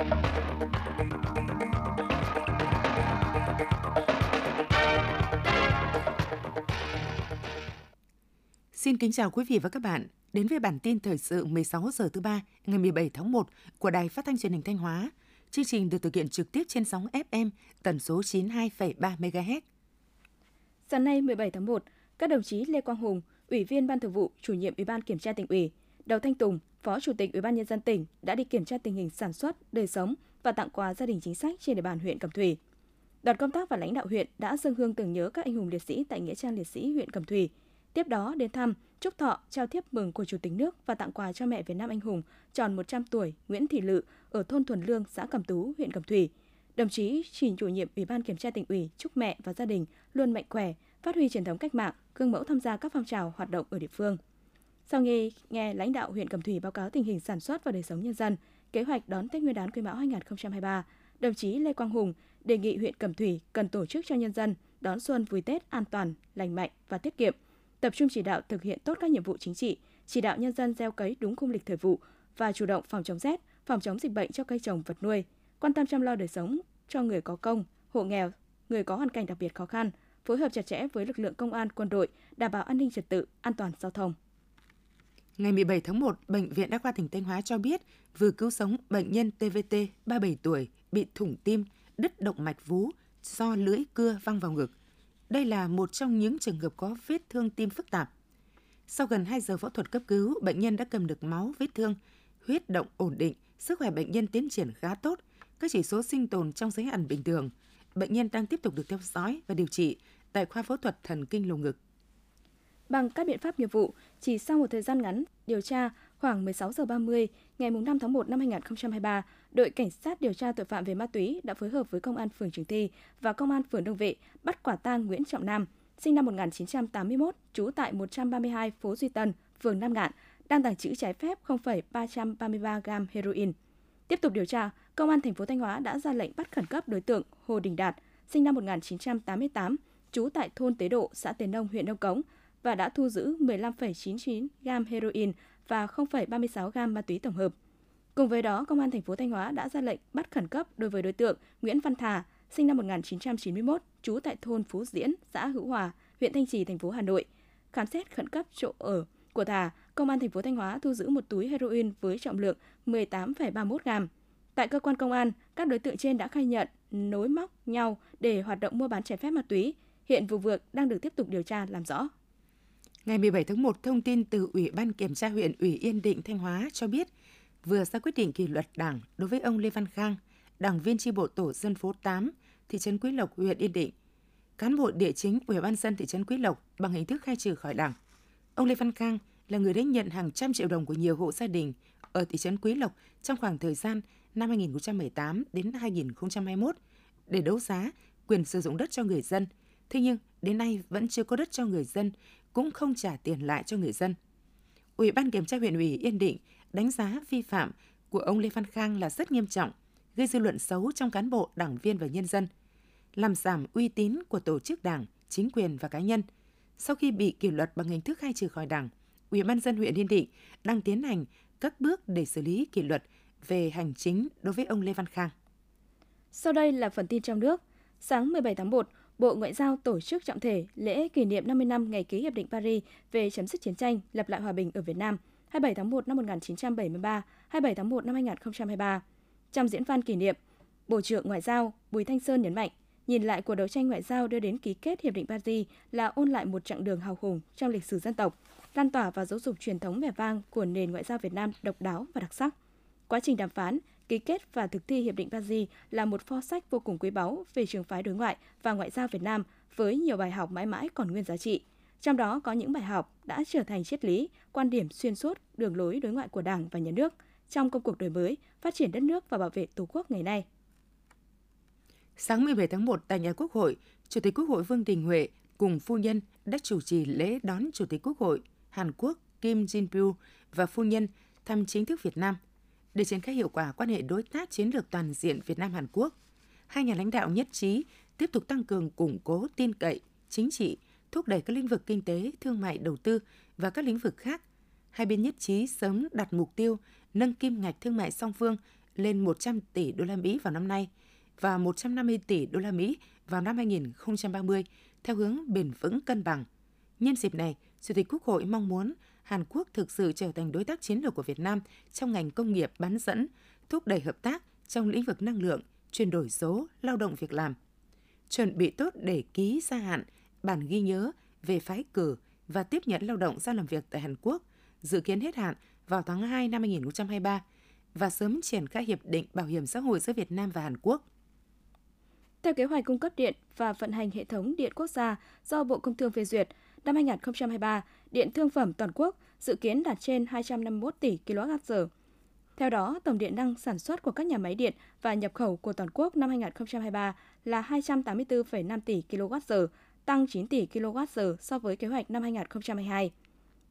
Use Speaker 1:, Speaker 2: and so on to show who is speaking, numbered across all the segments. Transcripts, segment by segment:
Speaker 1: Xin kính chào quý vị và các bạn đến với bản tin thời sự 16 giờ thứ ba ngày 17 tháng 1 của Đài Phát thanh Truyền hình Thanh Hóa. Chương trình được thực hiện trực tiếp trên sóng FM tần số 92,3 MHz.
Speaker 2: Sáng nay 17 tháng 1, các đồng chí Lê Quang Hùng, Ủy viên Ban Thường vụ, Chủ nhiệm Ủy ban Kiểm tra tỉnh ủy, Đào Thanh Tùng, Phó Chủ tịch Ủy ban nhân dân tỉnh đã đi kiểm tra tình hình sản xuất, đời sống và tặng quà gia đình chính sách trên địa bàn huyện Cẩm Thủy. Đoàn công tác và lãnh đạo huyện đã dâng hương tưởng nhớ các anh hùng liệt sĩ tại nghĩa trang liệt sĩ huyện Cẩm Thủy. Tiếp đó đến thăm, chúc thọ, trao thiếp mừng của Chủ tịch nước và tặng quà cho mẹ Việt Nam anh hùng tròn 100 tuổi Nguyễn Thị Lự ở thôn Thuần Lương, xã Cẩm Tú, huyện Cẩm Thủy. Đồng chí Trình chủ nhiệm Ủy ban Kiểm tra tỉnh ủy chúc mẹ và gia đình luôn mạnh khỏe, phát huy truyền thống cách mạng, gương mẫu tham gia các phong trào hoạt động ở địa phương. Sau nghe, nghe lãnh đạo huyện Cẩm Thủy báo cáo tình hình sản xuất và đời sống nhân dân, kế hoạch đón Tết Nguyên đán Quý Mão 2023, đồng chí Lê Quang Hùng đề nghị huyện Cẩm Thủy cần tổ chức cho nhân dân đón xuân vui Tết an toàn, lành mạnh và tiết kiệm, tập trung chỉ đạo thực hiện tốt các nhiệm vụ chính trị, chỉ đạo nhân dân gieo cấy đúng khung lịch thời vụ và chủ động phòng chống rét, phòng chống dịch bệnh cho cây trồng vật nuôi, quan tâm chăm lo đời sống cho người có công, hộ nghèo, người có hoàn cảnh đặc biệt khó khăn, phối hợp chặt chẽ với lực lượng công an, quân đội, đảm bảo an ninh trật tự, an toàn giao thông.
Speaker 1: Ngày 17 tháng 1, Bệnh viện Đa khoa tỉnh Thanh Hóa cho biết vừa cứu sống bệnh nhân TVT 37 tuổi bị thủng tim, đứt động mạch vú do lưỡi cưa văng vào ngực. Đây là một trong những trường hợp có vết thương tim phức tạp. Sau gần 2 giờ phẫu thuật cấp cứu, bệnh nhân đã cầm được máu vết thương, huyết động ổn định, sức khỏe bệnh nhân tiến triển khá tốt, các chỉ số sinh tồn trong giới hạn bình thường. Bệnh nhân đang tiếp tục được theo dõi và điều trị tại khoa phẫu thuật thần kinh lồng ngực.
Speaker 2: Bằng các biện pháp nghiệp vụ, chỉ sau một thời gian ngắn điều tra, khoảng 16 giờ 30 ngày 5 tháng 1 năm 2023, đội cảnh sát điều tra tội phạm về ma túy đã phối hợp với công an phường Trường Thi và công an phường Đông Vệ bắt quả tang Nguyễn Trọng Nam, sinh năm 1981, trú tại 132 phố Duy Tân, phường Nam Ngạn, đang tàng trữ trái phép 0,333 gram heroin. Tiếp tục điều tra, công an thành phố Thanh Hóa đã ra lệnh bắt khẩn cấp đối tượng Hồ Đình Đạt, sinh năm 1988, trú tại thôn Tế Độ, xã Tiền Nông, huyện Đông Cống và đã thu giữ 15,99 gam heroin và 0,36 gam ma túy tổng hợp. Cùng với đó, Công an thành phố Thanh Hóa đã ra lệnh bắt khẩn cấp đối với đối tượng Nguyễn Văn Thà, sinh năm 1991, trú tại thôn Phú Diễn, xã Hữu Hòa, huyện Thanh Trì, thành phố Hà Nội. Khám xét khẩn cấp chỗ ở của Thà, Công an thành phố Thanh Hóa thu giữ một túi heroin với trọng lượng 18,31 gam. Tại cơ quan công an, các đối tượng trên đã khai nhận nối móc nhau để hoạt động mua bán trái phép ma túy. Hiện vụ việc đang được tiếp tục điều tra làm rõ.
Speaker 1: Ngày 17 tháng 1, thông tin từ Ủy ban Kiểm tra huyện ủy Yên Định, Thanh Hóa cho biết vừa ra quyết định kỷ luật đảng đối với ông Lê Văn Khang, đảng viên tri bộ tổ dân phố 8, thị trấn Quý Lộc, huyện Yên Định. Cán bộ địa chính Ủy ban dân thị trấn Quý Lộc bằng hình thức khai trừ khỏi đảng. Ông Lê Văn Khang là người đã nhận hàng trăm triệu đồng của nhiều hộ gia đình ở thị trấn Quý Lộc trong khoảng thời gian năm 2018 đến 2021 để đấu giá quyền sử dụng đất cho người dân. Thế nhưng đến nay vẫn chưa có đất cho người dân cũng không trả tiền lại cho người dân. Ủy ban kiểm tra huyện ủy Yên Định đánh giá vi phạm của ông Lê Văn Khang là rất nghiêm trọng, gây dư luận xấu trong cán bộ, đảng viên và nhân dân, làm giảm uy tín của tổ chức đảng, chính quyền và cá nhân. Sau khi bị kỷ luật bằng hình thức khai trừ khỏi đảng, Ủy ban dân huyện Yên Định đang tiến hành các bước để xử lý kỷ luật về hành chính đối với ông Lê Văn Khang.
Speaker 2: Sau đây là phần tin trong nước. Sáng 17 tháng 1, Bộ Ngoại giao tổ chức trọng thể lễ kỷ niệm 50 năm ngày ký Hiệp định Paris về chấm dứt chiến tranh, lập lại hòa bình ở Việt Nam 27 tháng 1 năm 1973, 27 tháng 1 năm 2023. Trong diễn văn kỷ niệm, Bộ trưởng Ngoại giao Bùi Thanh Sơn nhấn mạnh, nhìn lại cuộc đấu tranh ngoại giao đưa đến ký kết Hiệp định Paris là ôn lại một chặng đường hào hùng trong lịch sử dân tộc, lan tỏa và giáo dục truyền thống vẻ vang của nền ngoại giao Việt Nam độc đáo và đặc sắc. Quá trình đàm phán, ký kết và thực thi Hiệp định Paris là một pho sách vô cùng quý báu về trường phái đối ngoại và ngoại giao Việt Nam với nhiều bài học mãi mãi còn nguyên giá trị. Trong đó có những bài học đã trở thành triết lý, quan điểm xuyên suốt đường lối đối ngoại của Đảng và Nhà nước trong công cuộc đổi mới, phát triển đất nước và bảo vệ Tổ quốc ngày nay.
Speaker 1: Sáng 17 tháng 1 tại nhà Quốc hội, Chủ tịch Quốc hội Vương Đình Huệ cùng phu nhân đã chủ trì lễ đón Chủ tịch Quốc hội Hàn Quốc Kim Jin-pyo và phu nhân thăm chính thức Việt Nam – để triển khai hiệu quả quan hệ đối tác chiến lược toàn diện Việt Nam Hàn Quốc. Hai nhà lãnh đạo nhất trí tiếp tục tăng cường củng cố tin cậy chính trị, thúc đẩy các lĩnh vực kinh tế, thương mại, đầu tư và các lĩnh vực khác. Hai bên nhất trí sớm đặt mục tiêu nâng kim ngạch thương mại song phương lên 100 tỷ đô la Mỹ vào năm nay và 150 tỷ đô la Mỹ vào năm 2030 theo hướng bền vững cân bằng. Nhân dịp này, Chủ tịch Quốc hội mong muốn Hàn Quốc thực sự trở thành đối tác chiến lược của Việt Nam trong ngành công nghiệp bán dẫn, thúc đẩy hợp tác trong lĩnh vực năng lượng, chuyển đổi số, lao động việc làm. Chuẩn bị tốt để ký gia hạn bản ghi nhớ về phái cử và tiếp nhận lao động ra làm việc tại Hàn Quốc, dự kiến hết hạn vào tháng 2 năm 2023 và sớm triển khai hiệp định bảo hiểm xã hội giữa Việt Nam và Hàn Quốc.
Speaker 2: Theo kế hoạch cung cấp điện và vận hành hệ thống điện quốc gia do Bộ Công Thương phê duyệt, năm 2023, điện thương phẩm toàn quốc dự kiến đạt trên 251 tỷ kWh. Theo đó, tổng điện năng sản xuất của các nhà máy điện và nhập khẩu của toàn quốc năm 2023 là 284,5 tỷ kWh, tăng 9 tỷ kWh so với kế hoạch năm 2022.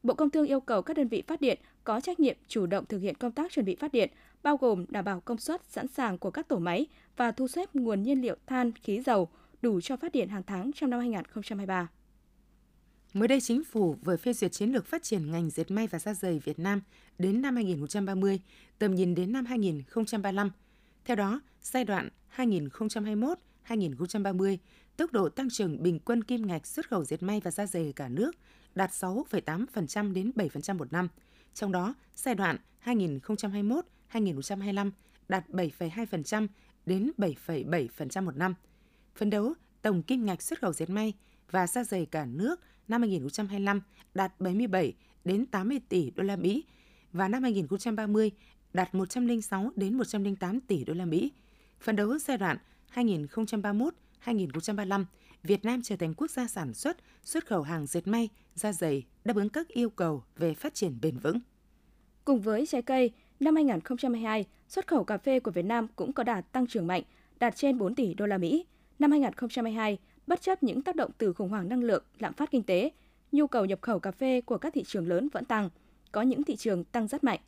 Speaker 2: Bộ Công Thương yêu cầu các đơn vị phát điện có trách nhiệm chủ động thực hiện công tác chuẩn bị phát điện, bao gồm đảm bảo công suất sẵn sàng của các tổ máy và thu xếp nguồn nhiên liệu than, khí dầu đủ cho phát điện hàng tháng trong năm 2023.
Speaker 1: Mới đây, Chính phủ vừa phê duyệt chiến lược phát triển ngành dệt may và da giày Việt Nam đến năm 2030, tầm nhìn đến năm 2035. Theo đó, giai đoạn 2021-2030, tốc độ tăng trưởng bình quân kim ngạch xuất khẩu dệt may và da giày cả nước đạt 6,8% đến 7% một năm. Trong đó, giai đoạn 2021-2025 đạt 7,2% đến 7,7% một năm. Phấn đấu tổng kim ngạch xuất khẩu dệt may và da giày cả nước năm 2025 đạt 77 đến 80 tỷ đô la Mỹ và năm 2030 đạt 106 đến 108 tỷ đô la Mỹ. Phấn đấu giai đoạn 2031-2035, Việt Nam trở thành quốc gia sản xuất, xuất khẩu hàng dệt may, da dày đáp ứng các yêu cầu về phát triển bền vững.
Speaker 2: Cùng với trái cây, năm 2022, xuất khẩu cà phê của Việt Nam cũng có đạt tăng trưởng mạnh, đạt trên 4 tỷ đô la Mỹ. Năm 2022, bất chấp những tác động từ khủng hoảng năng lượng, lạm phát kinh tế, nhu cầu nhập khẩu cà phê của các thị trường lớn vẫn tăng, có những thị trường tăng rất mạnh.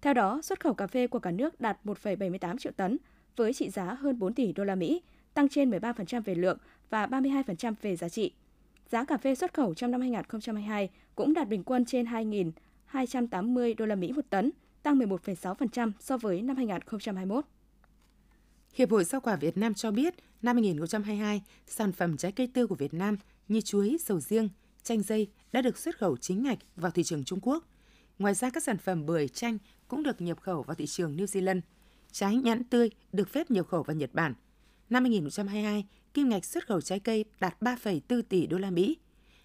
Speaker 2: Theo đó, xuất khẩu cà phê của cả nước đạt 1,78 triệu tấn với trị giá hơn 4 tỷ đô la Mỹ, tăng trên 13% về lượng và 32% về giá trị. Giá cà phê xuất khẩu trong năm 2022 cũng đạt bình quân trên 2.280 đô la Mỹ một tấn, tăng 11,6% so với năm 2021.
Speaker 1: Hiệp hội Rau quả Việt Nam cho biết, năm 2022, sản phẩm trái cây tươi của Việt Nam như chuối, sầu riêng, chanh dây đã được xuất khẩu chính ngạch vào thị trường Trung Quốc. Ngoài ra, các sản phẩm bưởi, chanh cũng được nhập khẩu vào thị trường New Zealand. Trái nhãn tươi được phép nhập khẩu vào Nhật Bản. Năm 2022, kim ngạch xuất khẩu trái cây đạt 3,4 tỷ đô la Mỹ.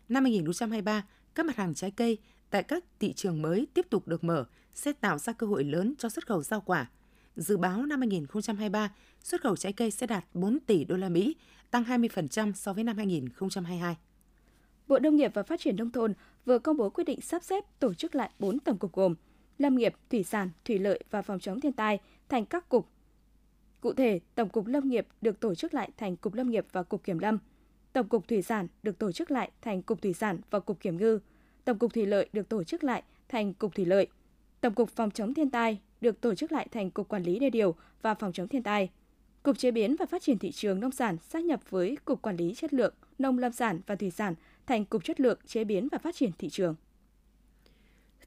Speaker 1: Năm 2023, các mặt hàng trái cây tại các thị trường mới tiếp tục được mở sẽ tạo ra cơ hội lớn cho xuất khẩu rau quả. Dự báo năm 2023, xuất khẩu trái cây sẽ đạt 4 tỷ đô la Mỹ, tăng 20% so với năm 2022.
Speaker 2: Bộ Nông nghiệp và Phát triển nông thôn vừa công bố quyết định sắp xếp tổ chức lại 4 tổng cục gồm Lâm nghiệp, Thủy sản, Thủy lợi và Phòng chống thiên tai thành các cục. Cụ thể, Tổng cục Lâm nghiệp được tổ chức lại thành Cục Lâm nghiệp và Cục Kiểm lâm. Tổng cục Thủy sản được tổ chức lại thành Cục Thủy sản và Cục Kiểm ngư. Tổng cục Thủy lợi được tổ chức lại thành Cục Thủy lợi. Tổng cục Phòng chống thiên tai được tổ chức lại thành Cục Quản lý đê điều và Phòng chống thiên tai. Cục Chế biến và Phát triển thị trường nông sản sát nhập với Cục Quản lý chất lượng nông lâm sản và thủy sản thành Cục Chất lượng Chế biến và Phát triển thị trường.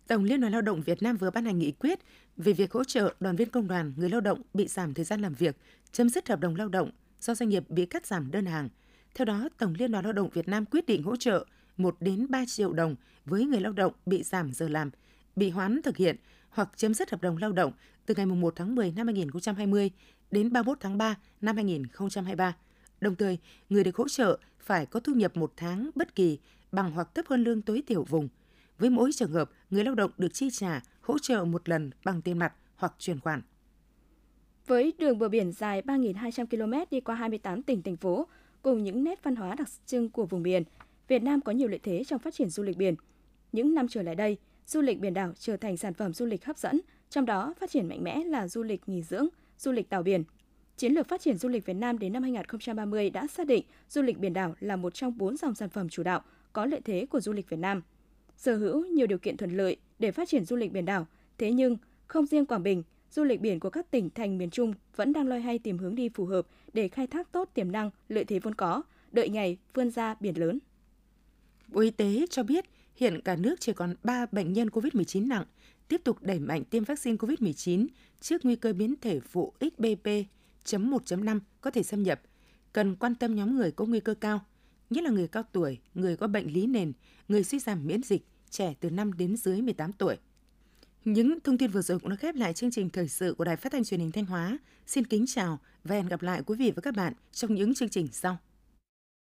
Speaker 1: Tổng Liên đoàn Lao động Việt Nam vừa ban hành nghị quyết về việc hỗ trợ đoàn viên công đoàn, người lao động bị giảm thời gian làm việc, chấm dứt hợp đồng lao động do doanh nghiệp bị cắt giảm đơn hàng. Theo đó, Tổng Liên đoàn Lao động Việt Nam quyết định hỗ trợ 1 đến 3 triệu đồng với người lao động bị giảm giờ làm, bị hoãn thực hiện hoặc chấm dứt hợp đồng lao động từ ngày 1 tháng 10 năm 2020 đến 31 tháng 3 năm 2023. Đồng thời, người được hỗ trợ phải có thu nhập một tháng bất kỳ bằng hoặc thấp hơn lương tối thiểu vùng. Với mỗi trường hợp, người lao động được chi trả hỗ trợ một lần bằng tiền mặt hoặc chuyển khoản.
Speaker 2: Với đường bờ biển dài 3.200 km đi qua 28 tỉnh, thành phố, cùng những nét văn hóa đặc trưng của vùng biển, Việt Nam có nhiều lợi thế trong phát triển du lịch biển. Những năm trở lại đây, du lịch biển đảo trở thành sản phẩm du lịch hấp dẫn, trong đó phát triển mạnh mẽ là du lịch nghỉ dưỡng, du lịch tàu biển. Chiến lược phát triển du lịch Việt Nam đến năm 2030 đã xác định du lịch biển đảo là một trong bốn dòng sản phẩm chủ đạo có lợi thế của du lịch Việt Nam. Sở hữu nhiều điều kiện thuận lợi để phát triển du lịch biển đảo, thế nhưng không riêng Quảng Bình, du lịch biển của các tỉnh thành miền Trung vẫn đang loay hay tìm hướng đi phù hợp để khai thác tốt tiềm năng, lợi thế vốn có, đợi ngày vươn ra biển lớn.
Speaker 1: Bộ Y tế cho biết hiện cả nước chỉ còn 3 bệnh nhân COVID-19 nặng, tiếp tục đẩy mạnh tiêm vaccine COVID-19 trước nguy cơ biến thể phụ XBB.1.5 có thể xâm nhập. Cần quan tâm nhóm người có nguy cơ cao, nhất là người cao tuổi, người có bệnh lý nền, người suy giảm miễn dịch, trẻ từ 5 đến dưới 18 tuổi. Những thông tin vừa rồi cũng đã khép lại chương trình thời sự của Đài Phát thanh Truyền hình Thanh Hóa. Xin kính chào và hẹn gặp lại quý vị và các bạn trong những chương trình sau.